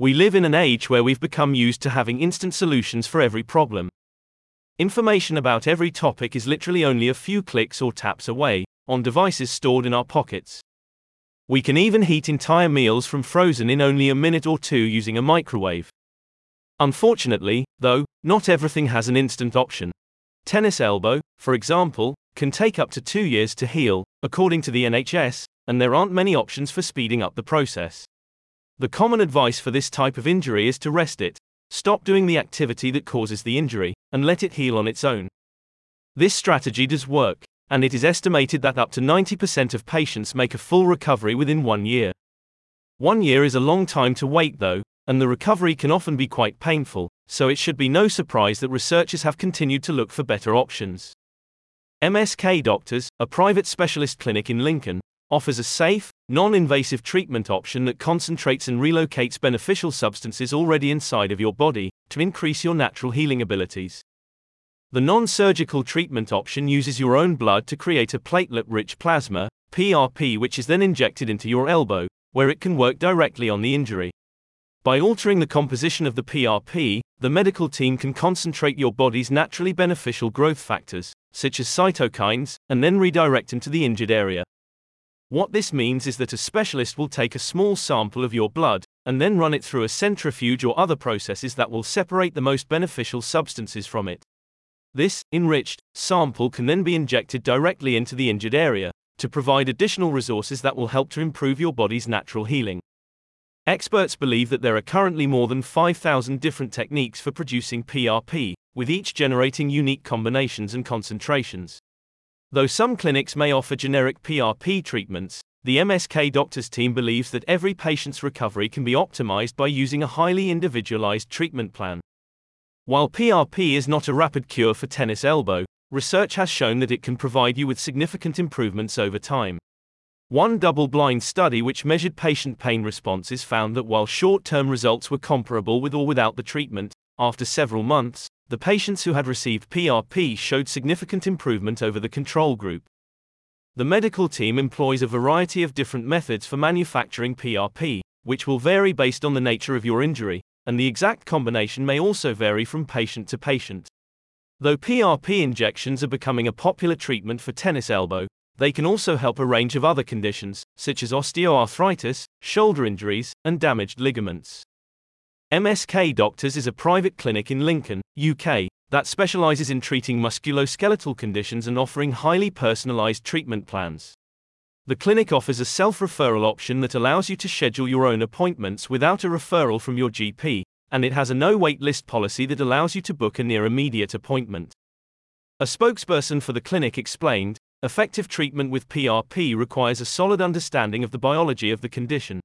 We live in an age where we've become used to having instant solutions for every problem. Information about every topic is literally only a few clicks or taps away, on devices stored in our pockets. We can even heat entire meals from frozen in only a minute or two using a microwave. Unfortunately, though, not everything has an instant option. Tennis elbow, for example, can take up to two years to heal, according to the NHS, and there aren't many options for speeding up the process. The common advice for this type of injury is to rest it, stop doing the activity that causes the injury, and let it heal on its own. This strategy does work, and it is estimated that up to 90% of patients make a full recovery within one year. One year is a long time to wait, though, and the recovery can often be quite painful, so it should be no surprise that researchers have continued to look for better options. MSK Doctors, a private specialist clinic in Lincoln, offers a safe, non invasive treatment option that concentrates and relocates beneficial substances already inside of your body to increase your natural healing abilities. The non surgical treatment option uses your own blood to create a platelet rich plasma, PRP, which is then injected into your elbow, where it can work directly on the injury. By altering the composition of the PRP, the medical team can concentrate your body's naturally beneficial growth factors, such as cytokines, and then redirect them to the injured area. What this means is that a specialist will take a small sample of your blood, and then run it through a centrifuge or other processes that will separate the most beneficial substances from it. This, enriched, sample can then be injected directly into the injured area, to provide additional resources that will help to improve your body's natural healing. Experts believe that there are currently more than 5,000 different techniques for producing PRP, with each generating unique combinations and concentrations. Though some clinics may offer generic PRP treatments, the MSK doctors team believes that every patient's recovery can be optimized by using a highly individualized treatment plan. While PRP is not a rapid cure for tennis elbow, research has shown that it can provide you with significant improvements over time. One double blind study which measured patient pain responses found that while short term results were comparable with or without the treatment, after several months, the patients who had received PRP showed significant improvement over the control group. The medical team employs a variety of different methods for manufacturing PRP, which will vary based on the nature of your injury, and the exact combination may also vary from patient to patient. Though PRP injections are becoming a popular treatment for tennis elbow, they can also help a range of other conditions, such as osteoarthritis, shoulder injuries, and damaged ligaments. MSK Doctors is a private clinic in Lincoln, UK, that specializes in treating musculoskeletal conditions and offering highly personalized treatment plans. The clinic offers a self referral option that allows you to schedule your own appointments without a referral from your GP, and it has a no wait list policy that allows you to book a near immediate appointment. A spokesperson for the clinic explained effective treatment with PRP requires a solid understanding of the biology of the condition.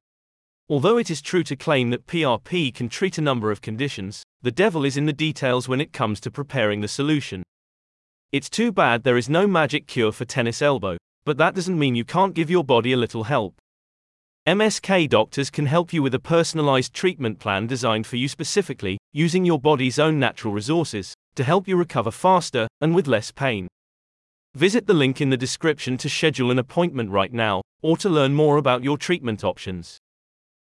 Although it is true to claim that PRP can treat a number of conditions, the devil is in the details when it comes to preparing the solution. It's too bad there is no magic cure for tennis elbow, but that doesn't mean you can't give your body a little help. MSK doctors can help you with a personalized treatment plan designed for you specifically, using your body's own natural resources, to help you recover faster and with less pain. Visit the link in the description to schedule an appointment right now, or to learn more about your treatment options.